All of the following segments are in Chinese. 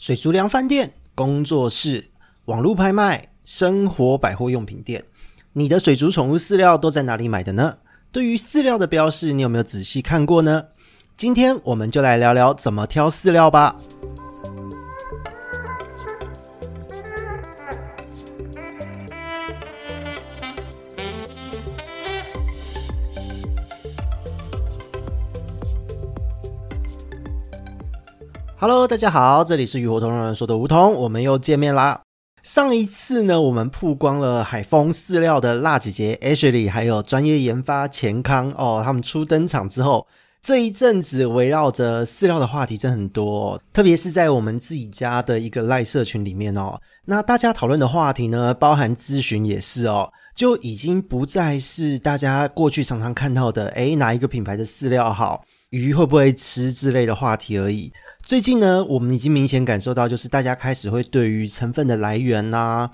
水族粮饭店、工作室、网络拍卖、生活百货用品店，你的水族宠物饲料都在哪里买的呢？对于饲料的标示，你有没有仔细看过呢？今天我们就来聊聊怎么挑饲料吧。Hello，大家好，这里是鱼活通人说的梧桐，我们又见面啦。上一次呢，我们曝光了海丰饲料的辣姐姐 Ashley，还有专业研发钱康哦，他们初登场之后，这一阵子围绕着饲料的话题真很多，特别是在我们自己家的一个赖社群里面哦。那大家讨论的话题呢，包含咨询也是哦，就已经不再是大家过去常常看到的，诶，哪一个品牌的饲料好，鱼会不会吃之类的话题而已。最近呢，我们已经明显感受到，就是大家开始会对于成分的来源呐、啊、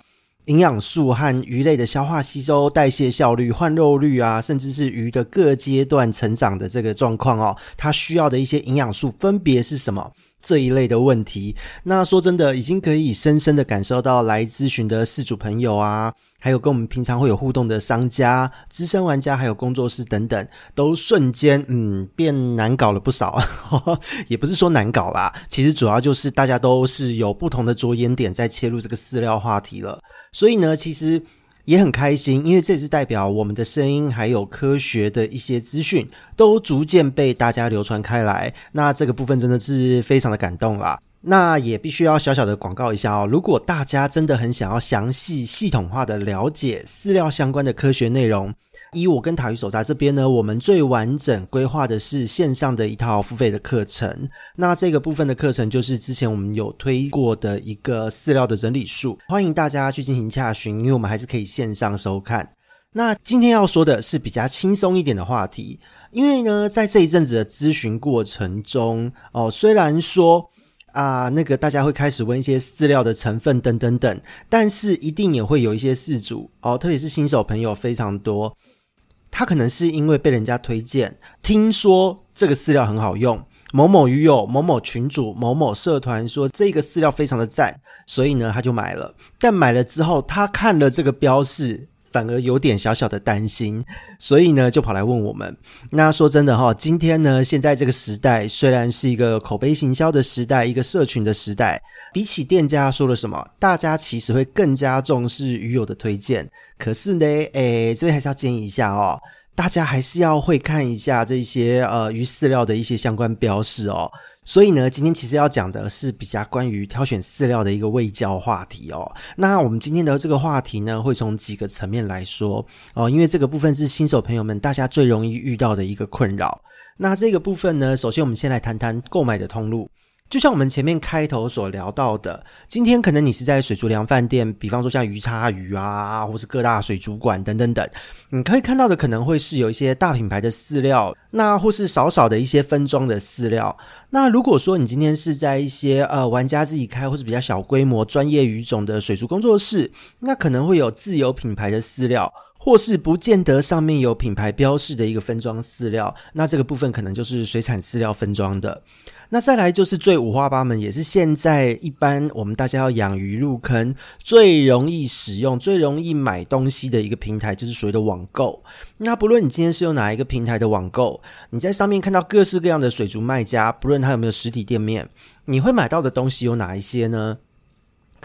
营养素和鱼类的消化吸收、代谢效率、换肉率啊，甚至是鱼的各阶段成长的这个状况哦，它需要的一些营养素分别是什么？这一类的问题，那说真的，已经可以深深的感受到来咨询的饲主朋友啊，还有跟我们平常会有互动的商家、资深玩家，还有工作室等等，都瞬间嗯变难搞了不少。也不是说难搞啦，其实主要就是大家都是有不同的着眼点在切入这个饲料话题了。所以呢，其实。也很开心，因为这是代表我们的声音还有科学的一些资讯都逐渐被大家流传开来。那这个部分真的是非常的感动啦。那也必须要小小的广告一下哦，如果大家真的很想要详细系统化的了解饲料相关的科学内容。以我跟塔鱼手札这边呢，我们最完整规划的是线上的一套付费的课程。那这个部分的课程就是之前我们有推过的一个饲料的整理术，欢迎大家去进行洽询，因为我们还是可以线上收看。那今天要说的是比较轻松一点的话题，因为呢，在这一阵子的咨询过程中，哦，虽然说啊，那个大家会开始问一些饲料的成分等等等，但是一定也会有一些饲主哦，特别是新手朋友非常多。他可能是因为被人家推荐，听说这个饲料很好用，某某鱼友、某某群主、某某社团说这个饲料非常的赞，所以呢他就买了。但买了之后，他看了这个标示。反而有点小小的担心，所以呢，就跑来问我们。那说真的哈，今天呢，现在这个时代虽然是一个口碑行销的时代，一个社群的时代，比起店家说了什么，大家其实会更加重视鱼友的推荐。可是呢，诶，这边还是要建议一下哦。大家还是要会看一下这些呃鱼饲料的一些相关标示哦。所以呢，今天其实要讲的是比较关于挑选饲料的一个喂教话题哦。那我们今天的这个话题呢，会从几个层面来说哦，因为这个部分是新手朋友们大家最容易遇到的一个困扰。那这个部分呢，首先我们先来谈谈购买的通路。就像我们前面开头所聊到的，今天可能你是在水族粮饭店，比方说像鱼叉鱼啊，或是各大水族馆等等等，你可以看到的可能会是有一些大品牌的饲料，那或是少少的一些分装的饲料。那如果说你今天是在一些呃玩家自己开或是比较小规模专业鱼种的水族工作室，那可能会有自有品牌的饲料。或是不见得上面有品牌标示的一个分装饲料，那这个部分可能就是水产饲料分装的。那再来就是最五花八门，也是现在一般我们大家要养鱼入坑最容易使用、最容易买东西的一个平台，就是所谓的网购。那不论你今天是用哪一个平台的网购，你在上面看到各式各样的水族卖家，不论他有没有实体店面，你会买到的东西有哪一些呢？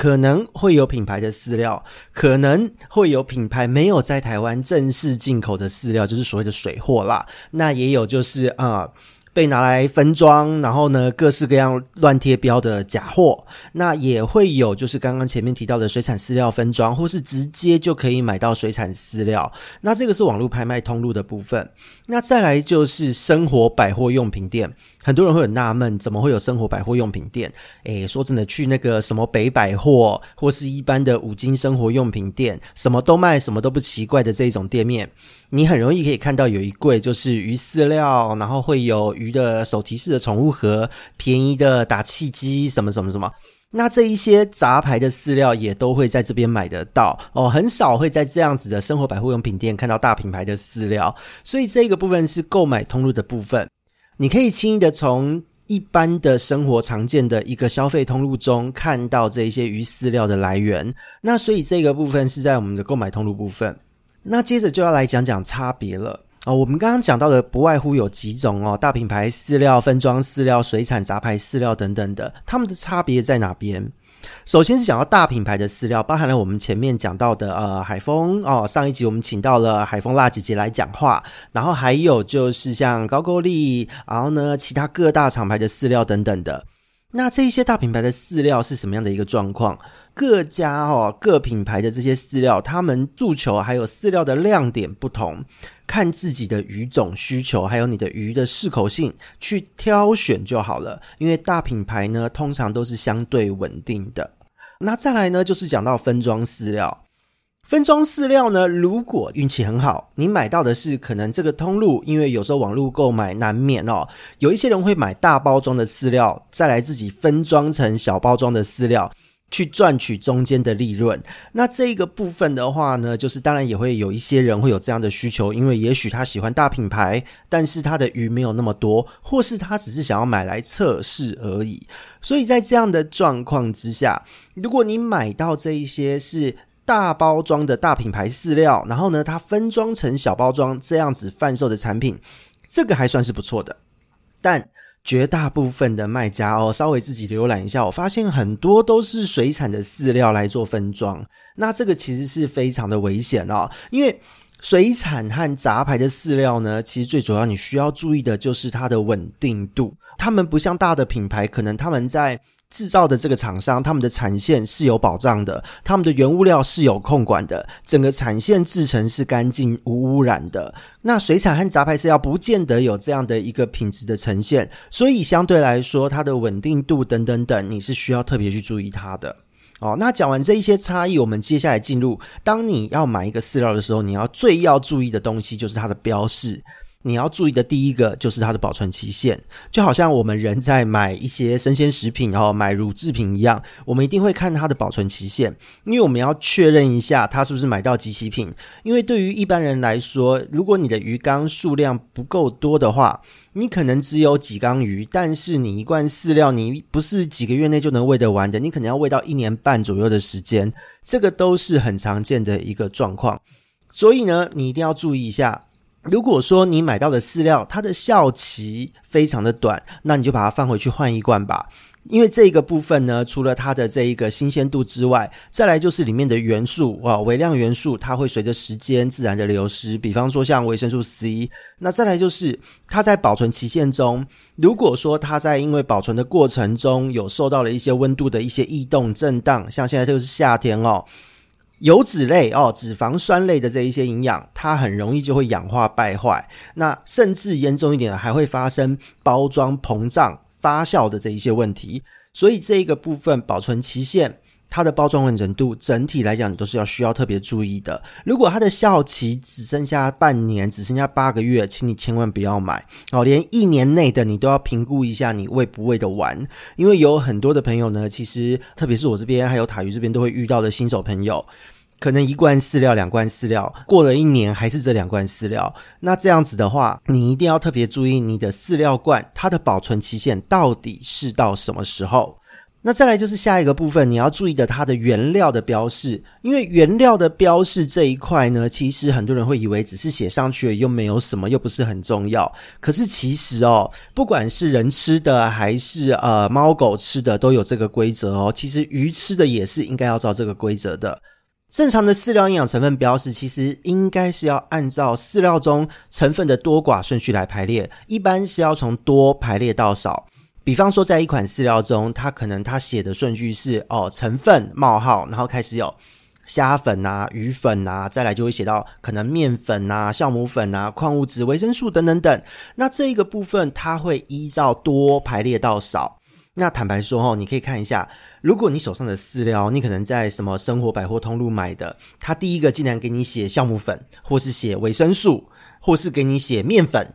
可能会有品牌的饲料，可能会有品牌没有在台湾正式进口的饲料，就是所谓的水货啦。那也有就是啊。被拿来分装，然后呢，各式各样乱贴标的假货，那也会有，就是刚刚前面提到的水产饲料分装，或是直接就可以买到水产饲料。那这个是网络拍卖通路的部分。那再来就是生活百货用品店，很多人会很纳闷，怎么会有生活百货用品店？诶，说真的，去那个什么北百货，或是一般的五金生活用品店，什么都卖，什么都不奇怪的这一种店面。你很容易可以看到有一柜就是鱼饲料，然后会有鱼的手提式的宠物盒，便宜的打气机什么什么什么。那这一些杂牌的饲料也都会在这边买得到哦，很少会在这样子的生活百货用品店看到大品牌的饲料。所以这个部分是购买通路的部分，你可以轻易的从一般的生活常见的一个消费通路中看到这一些鱼饲料的来源。那所以这个部分是在我们的购买通路部分。那接着就要来讲讲差别了。哦，我们刚刚讲到的不外乎有几种哦，大品牌饲料、分装饲料、水产杂牌饲料等等的，它们的差别在哪边？首先是讲到大品牌的饲料，包含了我们前面讲到的呃海丰哦，上一集我们请到了海丰辣姐姐来讲话，然后还有就是像高沟丽，然后呢其他各大厂牌的饲料等等的。那这一些大品牌的饲料是什么样的一个状况？各家哦，各品牌的这些饲料，他们诉求还有饲料的亮点不同，看自己的鱼种需求，还有你的鱼的适口性去挑选就好了。因为大品牌呢，通常都是相对稳定的。那再来呢，就是讲到分装饲料。分装饲料呢，如果运气很好，你买到的是可能这个通路，因为有时候网络购买难免哦，有一些人会买大包装的饲料，再来自己分装成小包装的饲料，去赚取中间的利润。那这个部分的话呢，就是当然也会有一些人会有这样的需求，因为也许他喜欢大品牌，但是他的鱼没有那么多，或是他只是想要买来测试而已。所以在这样的状况之下，如果你买到这一些是。大包装的大品牌饲料，然后呢，它分装成小包装这样子贩售的产品，这个还算是不错的。但绝大部分的卖家哦，稍微自己浏览一下，我发现很多都是水产的饲料来做分装，那这个其实是非常的危险哦，因为水产和杂牌的饲料呢，其实最主要你需要注意的就是它的稳定度，他们不像大的品牌，可能他们在。制造的这个厂商，他们的产线是有保障的，他们的原物料是有控管的，整个产线制成是干净无污染的。那水产和杂牌饲料不见得有这样的一个品质的呈现，所以相对来说，它的稳定度等等等，你是需要特别去注意它的。哦，那讲完这一些差异，我们接下来进入，当你要买一个饲料的时候，你要最要注意的东西就是它的标示。你要注意的第一个就是它的保存期限，就好像我们人在买一些生鲜食品哦，买乳制品一样，我们一定会看它的保存期限，因为我们要确认一下它是不是买到即期品。因为对于一般人来说，如果你的鱼缸数量不够多的话，你可能只有几缸鱼，但是你一罐饲料你不是几个月内就能喂得完的，你可能要喂到一年半左右的时间，这个都是很常见的一个状况。所以呢，你一定要注意一下。如果说你买到的饲料它的效期非常的短，那你就把它放回去换一罐吧。因为这个部分呢，除了它的这一个新鲜度之外，再来就是里面的元素啊，微量元素它会随着时间自然的流失。比方说像维生素 C，那再来就是它在保存期限中，如果说它在因为保存的过程中有受到了一些温度的一些异动震荡，像现在就是夏天哦。油脂类哦，脂肪酸类的这一些营养，它很容易就会氧化败坏。那甚至严重一点，还会发生包装膨胀、发酵的这一些问题。所以这一个部分保存期限，它的包装完整度，整体来讲你都是要需要特别注意的。如果它的效期只剩下半年，只剩下八个月，请你千万不要买哦。连一年内的你都要评估一下，你喂不喂得完？因为有很多的朋友呢，其实特别是我这边还有塔鱼这边都会遇到的新手朋友。可能一罐饲料、两罐饲料，过了一年还是这两罐饲料。那这样子的话，你一定要特别注意你的饲料罐它的保存期限到底是到什么时候。那再来就是下一个部分，你要注意的它的原料的标示，因为原料的标示这一块呢，其实很多人会以为只是写上去了，又没有什么，又不是很重要。可是其实哦，不管是人吃的还是呃猫狗吃的，都有这个规则哦。其实鱼吃的也是应该要照这个规则的。正常的饲料营养成分标示，其实应该是要按照饲料中成分的多寡顺序来排列，一般是要从多排列到少。比方说，在一款饲料中，它可能它写的顺序是哦，成分冒号，然后开始有虾粉啊、鱼粉啊，再来就会写到可能面粉啊、酵母粉啊、矿物质、维生素等等等。那这一个部分，它会依照多排列到少。那坦白说哦，你可以看一下，如果你手上的饲料，你可能在什么生活百货通路买的，它第一个竟然给你写酵母粉，或是写维生素，或是给你写面粉，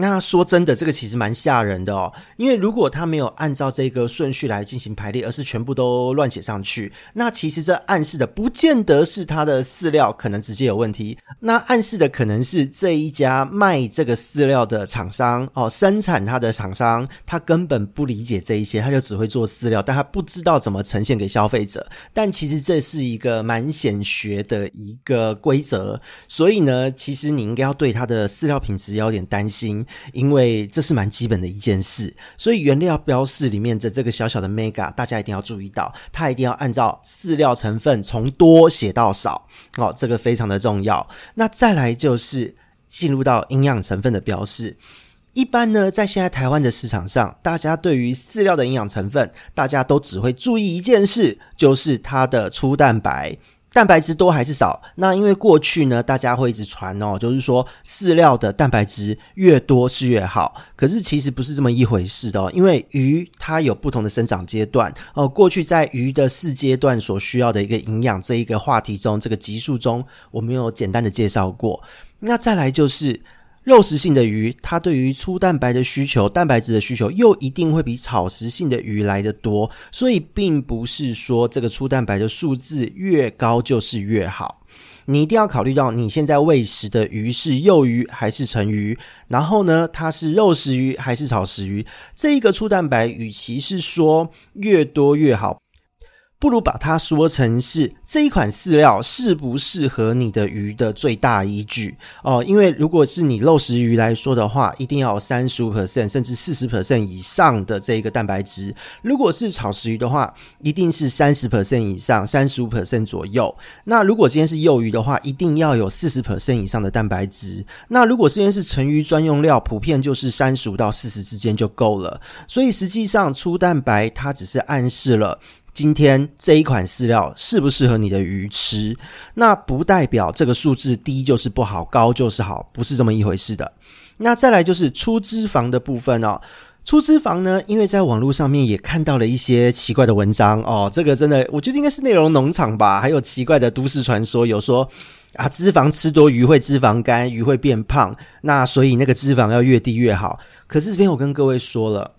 那说真的，这个其实蛮吓人的哦，因为如果他没有按照这个顺序来进行排列，而是全部都乱写上去，那其实这暗示的不见得是他的饲料可能直接有问题，那暗示的可能是这一家卖这个饲料的厂商哦，生产它的厂商，他根本不理解这一些，他就只会做饲料，但他不知道怎么呈现给消费者。但其实这是一个蛮显学的一个规则，所以呢，其实你应该要对他的饲料品质有点担心。因为这是蛮基本的一件事，所以原料标示里面的这个小小的 mega，大家一定要注意到，它一定要按照饲料成分从多写到少，哦，这个非常的重要。那再来就是进入到营养成分的标示，一般呢，在现在台湾的市场上，大家对于饲料的营养成分，大家都只会注意一件事，就是它的粗蛋白。蛋白质多还是少？那因为过去呢，大家会一直传哦，就是说饲料的蛋白质越多是越好。可是其实不是这么一回事的哦，因为鱼它有不同的生长阶段哦。过去在鱼的四阶段所需要的一个营养这一个话题中，这个集数中，我们有简单的介绍过。那再来就是。肉食性的鱼，它对于粗蛋白的需求、蛋白质的需求，又一定会比草食性的鱼来得多，所以并不是说这个粗蛋白的数字越高就是越好。你一定要考虑到你现在喂食的鱼是幼鱼还是成鱼，然后呢，它是肉食鱼还是草食鱼。这一个粗蛋白，与其是说越多越好。不如把它说成是这一款饲料适不适合你的鱼的最大依据哦，因为如果是你肉食鱼来说的话，一定要有三十五 percent 甚至四十 percent 以上的这个蛋白质；如果是草食鱼的话，一定是三十 percent 以上，三十五 percent 左右。那如果今天是幼鱼的话，一定要有四十 percent 以上的蛋白质。那如果今天是成鱼专用料，普遍就是三十五到四十之间就够了。所以实际上粗蛋白它只是暗示了。今天这一款饲料适不适合你的鱼吃？那不代表这个数字低就是不好，高就是好，不是这么一回事的。那再来就是粗脂肪的部分哦。粗脂肪呢，因为在网络上面也看到了一些奇怪的文章哦，这个真的我觉得应该是内容农场吧，还有奇怪的都市传说，有说啊脂肪吃多鱼会脂肪肝，鱼会变胖，那所以那个脂肪要越低越好。可是这边我跟各位说了。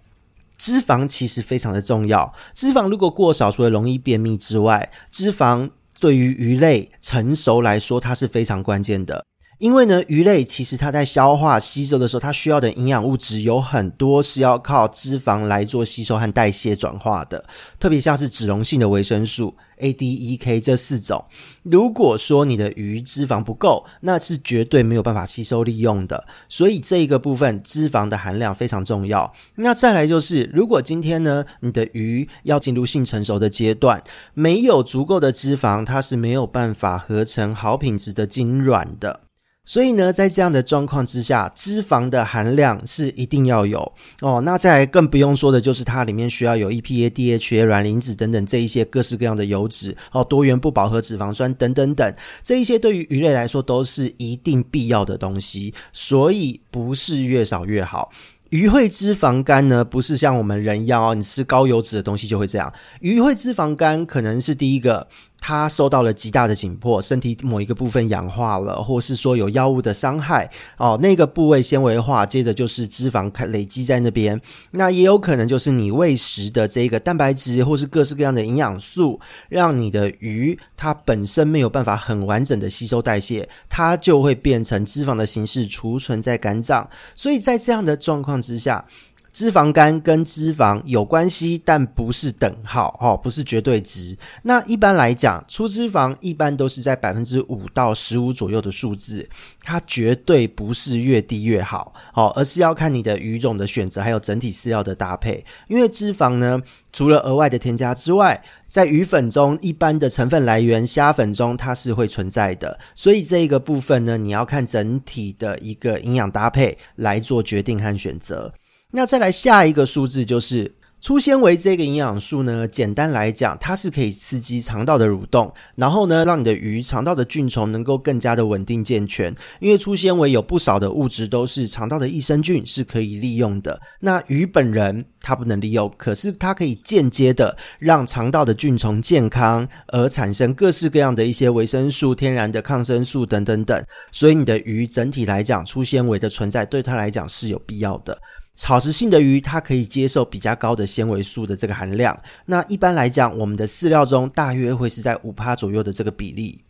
脂肪其实非常的重要，脂肪如果过少，除了容易便秘之外，脂肪对于鱼类成熟来说，它是非常关键的。因为呢，鱼类其实它在消化吸收的时候，它需要的营养物质有很多是要靠脂肪来做吸收和代谢转化的，特别像是脂溶性的维生素 A、D、E、K 这四种。如果说你的鱼脂肪不够，那是绝对没有办法吸收利用的。所以这一个部分脂肪的含量非常重要。那再来就是，如果今天呢，你的鱼要进入性成熟的阶段，没有足够的脂肪，它是没有办法合成好品质的精卵的。所以呢，在这样的状况之下，脂肪的含量是一定要有哦。那再更不用说的就是它里面需要有 EPA、DHA、卵磷脂等等这一些各式各样的油脂哦，多元不饱和脂肪酸等等等，这一些对于鱼类来说都是一定必要的东西，所以不是越少越好。鱼会脂肪肝呢，不是像我们人一样哦，你吃高油脂的东西就会这样。鱼会脂肪肝可能是第一个。它受到了极大的紧迫，身体某一个部分氧化了，或是说有药物的伤害哦，那个部位纤维化，接着就是脂肪累积在那边。那也有可能就是你喂食的这个蛋白质，或是各式各样的营养素，让你的鱼它本身没有办法很完整的吸收代谢，它就会变成脂肪的形式储存在肝脏。所以在这样的状况之下。脂肪肝跟脂肪有关系，但不是等号哦，不是绝对值。那一般来讲，粗脂肪一般都是在百分之五到十五左右的数字，它绝对不是越低越好哦，而是要看你的鱼种的选择，还有整体饲料的搭配。因为脂肪呢，除了额外的添加之外，在鱼粉中一般的成分来源虾粉中它是会存在的，所以这一个部分呢，你要看整体的一个营养搭配来做决定和选择。那再来下一个数字就是粗纤维这个营养素呢，简单来讲，它是可以刺激肠道的蠕动，然后呢，让你的鱼肠道的菌虫能够更加的稳定健全。因为粗纤维有不少的物质都是肠道的益生菌是可以利用的。那鱼本人它不能利用，可是它可以间接的让肠道的菌虫健康，而产生各式各样的一些维生素、天然的抗生素等等等。所以你的鱼整体来讲，粗纤维的存在对它来讲是有必要的。草食性的鱼，它可以接受比较高的纤维素的这个含量。那一般来讲，我们的饲料中大约会是在五趴左右的这个比例。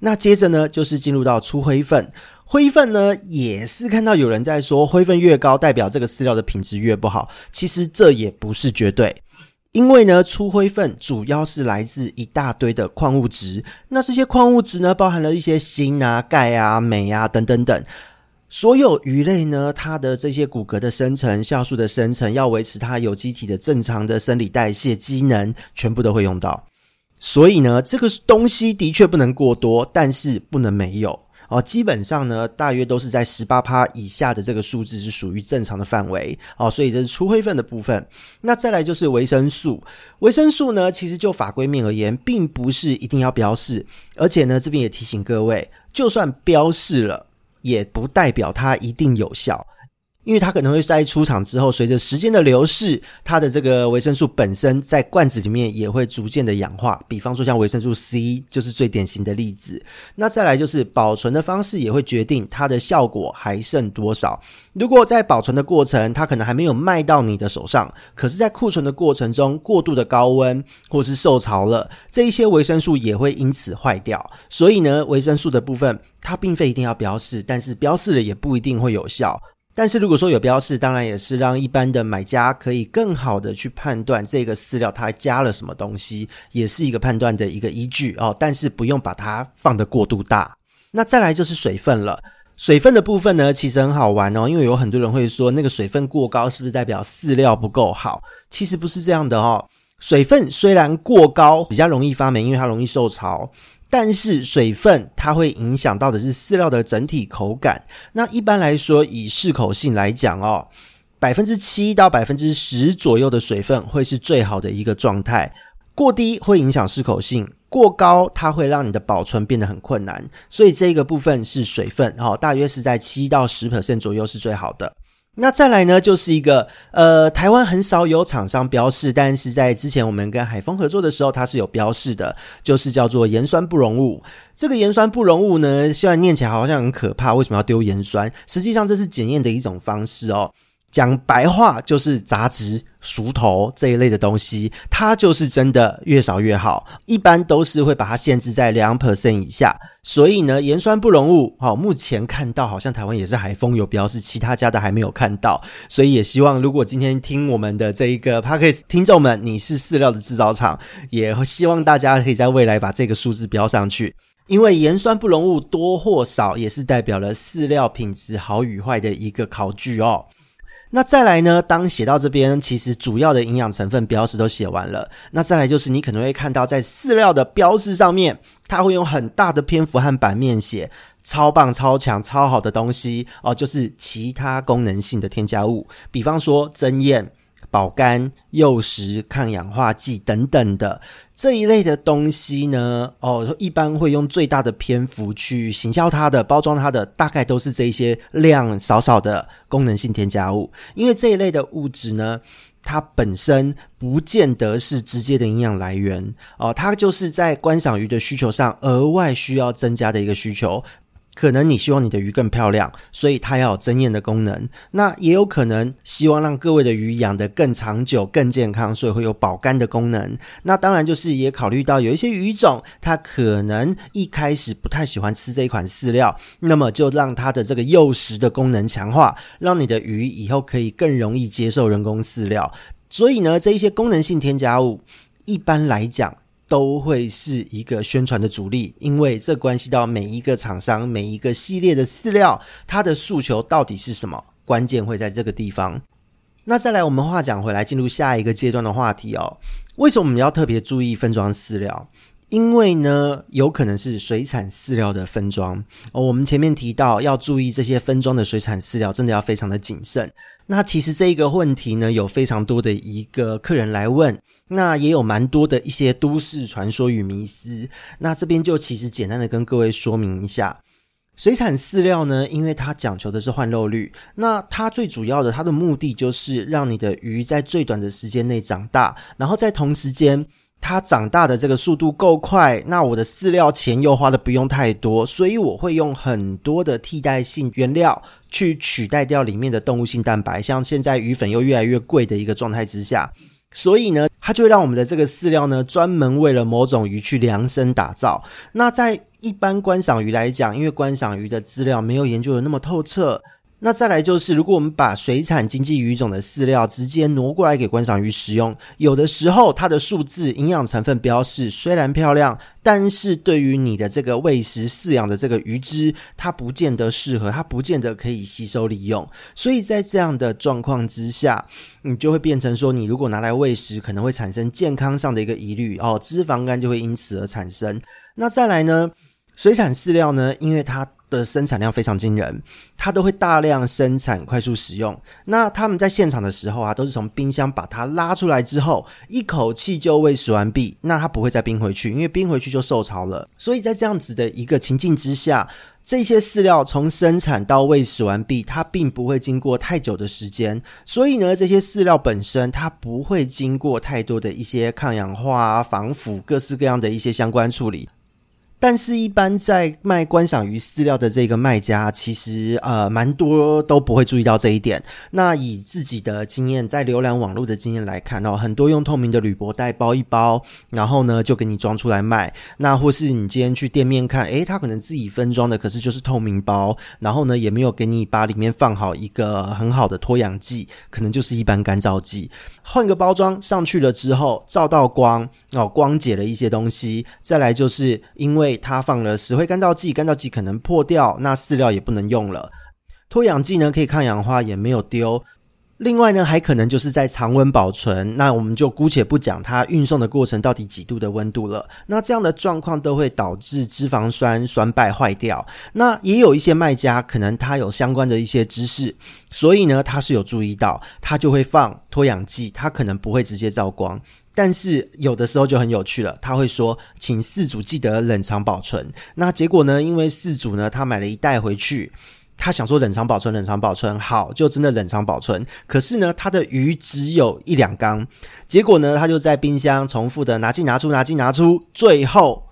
那接着呢，就是进入到粗灰分。灰分呢，也是看到有人在说，灰分越高，代表这个饲料的品质越不好。其实这也不是绝对，因为呢，粗灰分主要是来自一大堆的矿物质。那这些矿物质呢，包含了一些锌啊、钙啊、镁啊等等等。所有鱼类呢，它的这些骨骼的生成、酵素的生成，要维持它有机体的正常的生理代谢机能，全部都会用到。所以呢，这个东西的确不能过多，但是不能没有哦。基本上呢，大约都是在十八趴以下的这个数字是属于正常的范围哦。所以这是粗灰分的部分。那再来就是维生素，维生素呢，其实就法规面而言，并不是一定要标示，而且呢，这边也提醒各位，就算标示了。也不代表它一定有效。因为它可能会在出厂之后，随着时间的流逝，它的这个维生素本身在罐子里面也会逐渐的氧化。比方说像维生素 C 就是最典型的例子。那再来就是保存的方式也会决定它的效果还剩多少。如果在保存的过程，它可能还没有卖到你的手上，可是，在库存的过程中过度的高温或是受潮了，这一些维生素也会因此坏掉。所以呢，维生素的部分它并非一定要标示，但是标示了也不一定会有效。但是如果说有标示，当然也是让一般的买家可以更好的去判断这个饲料它加了什么东西，也是一个判断的一个依据哦。但是不用把它放得过度大。那再来就是水分了，水分的部分呢，其实很好玩哦，因为有很多人会说那个水分过高是不是代表饲料不够好？其实不是这样的哦。水分虽然过高比较容易发霉，因为它容易受潮。但是水分它会影响到的是饲料的整体口感。那一般来说，以适口性来讲哦，百分之七到百分之十左右的水分会是最好的一个状态。过低会影响适口性，过高它会让你的保存变得很困难。所以这个部分是水分哦，大约是在七到十 percent 左右是最好的。那再来呢，就是一个呃，台湾很少有厂商标示，但是在之前我们跟海丰合作的时候，它是有标示的，就是叫做盐酸不溶物。这个盐酸不溶物呢，虽然念起来好像很可怕，为什么要丢盐酸？实际上这是检验的一种方式哦。讲白话就是杂质、熟头这一类的东西，它就是真的越少越好。一般都是会把它限制在两 percent 以下。所以呢，盐酸不溶物，好，目前看到好像台湾也是海丰有标示，其他家的还没有看到。所以也希望，如果今天听我们的这一个 Podcast 听众们，你是饲料的制造厂，也希望大家可以在未来把这个数字标上去，因为盐酸不溶物多或少也是代表了饲料品质好与坏的一个考据哦。那再来呢？当写到这边，其实主要的营养成分标识都写完了。那再来就是你可能会看到，在饲料的标示上面，它会用很大的篇幅和版面写“超棒、超强、超好的东西”哦，就是其他功能性的添加物，比方说增艳。保肝、诱食、抗氧化剂等等的这一类的东西呢，哦，一般会用最大的篇幅去行销它的、包装它的，大概都是这一些量少少的功能性添加物。因为这一类的物质呢，它本身不见得是直接的营养来源哦，它就是在观赏鱼的需求上额外需要增加的一个需求。可能你希望你的鱼更漂亮，所以它要有增艳的功能。那也有可能希望让各位的鱼养得更长久、更健康，所以会有保肝的功能。那当然就是也考虑到有一些鱼种，它可能一开始不太喜欢吃这一款饲料，那么就让它的这个诱食的功能强化，让你的鱼以后可以更容易接受人工饲料。所以呢，这一些功能性添加物，一般来讲。都会是一个宣传的主力，因为这关系到每一个厂商、每一个系列的饲料，它的诉求到底是什么？关键会在这个地方。那再来，我们话讲回来，进入下一个阶段的话题哦。为什么我们要特别注意分装饲料？因为呢，有可能是水产饲料的分装哦。我们前面提到要注意这些分装的水产饲料，真的要非常的谨慎。那其实这一个问题呢，有非常多的一个客人来问，那也有蛮多的一些都市传说与迷思。那这边就其实简单的跟各位说明一下，水产饲料呢，因为它讲求的是换肉率，那它最主要的它的目的就是让你的鱼在最短的时间内长大，然后在同时间。它长大的这个速度够快，那我的饲料钱又花的不用太多，所以我会用很多的替代性原料去取代掉里面的动物性蛋白。像现在鱼粉又越来越贵的一个状态之下，所以呢，它就会让我们的这个饲料呢，专门为了某种鱼去量身打造。那在一般观赏鱼来讲，因为观赏鱼的资料没有研究的那么透彻。那再来就是，如果我们把水产经济鱼种的饲料直接挪过来给观赏鱼使用，有的时候它的数字、营养成分标示虽然漂亮，但是对于你的这个喂食饲养的这个鱼只，它不见得适合，它不见得可以吸收利用。所以在这样的状况之下，你就会变成说，你如果拿来喂食，可能会产生健康上的一个疑虑哦，脂肪肝就会因此而产生。那再来呢，水产饲料呢，因为它的生产量非常惊人，它都会大量生产，快速使用。那他们在现场的时候啊，都是从冰箱把它拉出来之后，一口气就喂食完毕。那它不会再冰回去，因为冰回去就受潮了。所以在这样子的一个情境之下，这些饲料从生产到喂食完毕，它并不会经过太久的时间。所以呢，这些饲料本身它不会经过太多的一些抗氧化、防腐、各式各样的一些相关处理。但是，一般在卖观赏鱼饲料的这个卖家，其实呃蛮多都不会注意到这一点。那以自己的经验，在浏览网络的经验来看哦，很多用透明的铝箔袋包一包，然后呢就给你装出来卖。那或是你今天去店面看，诶，他可能自己分装的，可是就是透明包，然后呢也没有给你把里面放好一个很好的脱氧剂，可能就是一般干燥剂。换个包装上去了之后，照到光哦，光解了一些东西。再来就是因为。它放了石灰干燥剂，干燥剂可能破掉，那饲料也不能用了。脱氧剂呢，可以抗氧化，也没有丢。另外呢，还可能就是在常温保存，那我们就姑且不讲它运送的过程到底几度的温度了。那这样的状况都会导致脂肪酸酸败坏掉。那也有一些卖家可能他有相关的一些知识，所以呢，他是有注意到，他就会放脱氧剂，他可能不会直接照光。但是有的时候就很有趣了，他会说，请饲主记得冷藏保存。那结果呢，因为饲主呢，他买了一袋回去。他想说冷藏保存，冷藏保存好，就真的冷藏保存。可是呢，他的鱼只有一两缸，结果呢，他就在冰箱重复的拿进拿出，拿进拿出，最后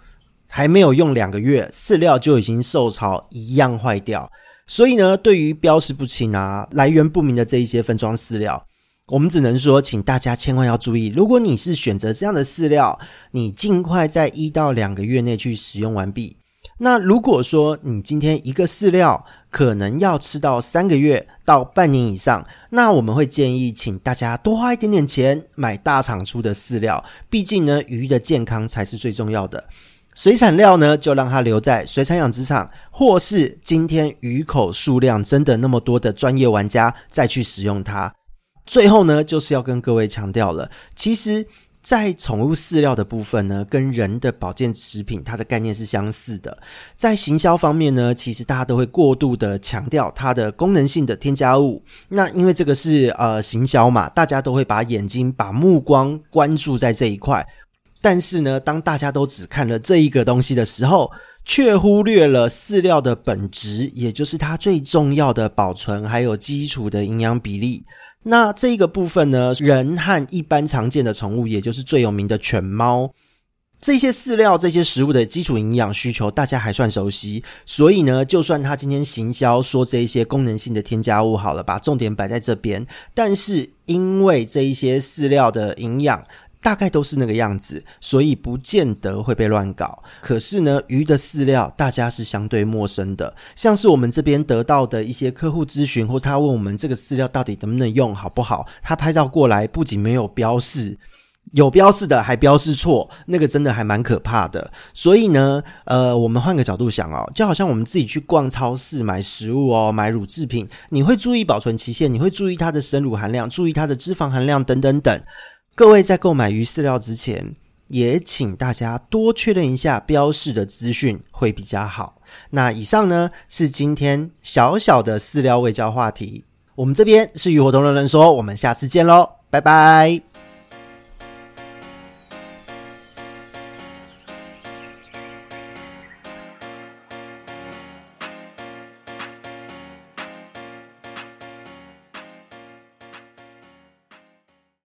还没有用两个月，饲料就已经受潮，一样坏掉。所以呢，对于标识不清啊、来源不明的这一些分装饲料，我们只能说，请大家千万要注意，如果你是选择这样的饲料，你尽快在一到两个月内去使用完毕。那如果说你今天一个饲料可能要吃到三个月到半年以上，那我们会建议请大家多花一点点钱买大厂出的饲料，毕竟呢，鱼的健康才是最重要的。水产料呢，就让它留在水产养殖场，或是今天鱼口数量真的那么多的专业玩家再去使用它。最后呢，就是要跟各位强调了，其实。在宠物饲料的部分呢，跟人的保健食品它的概念是相似的。在行销方面呢，其实大家都会过度的强调它的功能性的添加物。那因为这个是呃行销嘛，大家都会把眼睛、把目光关注在这一块。但是呢，当大家都只看了这一个东西的时候，却忽略了饲料的本质，也就是它最重要的保存还有基础的营养比例。那这一个部分呢，人和一般常见的宠物，也就是最有名的犬猫，这些饲料、这些食物的基础营养需求，大家还算熟悉。所以呢，就算他今天行销说这一些功能性的添加物好了，把重点摆在这边，但是因为这一些饲料的营养。大概都是那个样子，所以不见得会被乱搞。可是呢，鱼的饲料大家是相对陌生的，像是我们这边得到的一些客户咨询，或他问我们这个饲料到底能不能用，好不好？他拍照过来，不仅没有标示，有标示的还标示错，那个真的还蛮可怕的。所以呢，呃，我们换个角度想哦，就好像我们自己去逛超市买食物哦，买乳制品，你会注意保存期限，你会注意它的生乳含量，注意它的脂肪含量等等等。各位在购买鱼饲料之前，也请大家多确认一下标示的资讯会比较好。那以上呢是今天小小的饲料喂教话题。我们这边是鱼活通人人说，我们下次见喽，拜拜。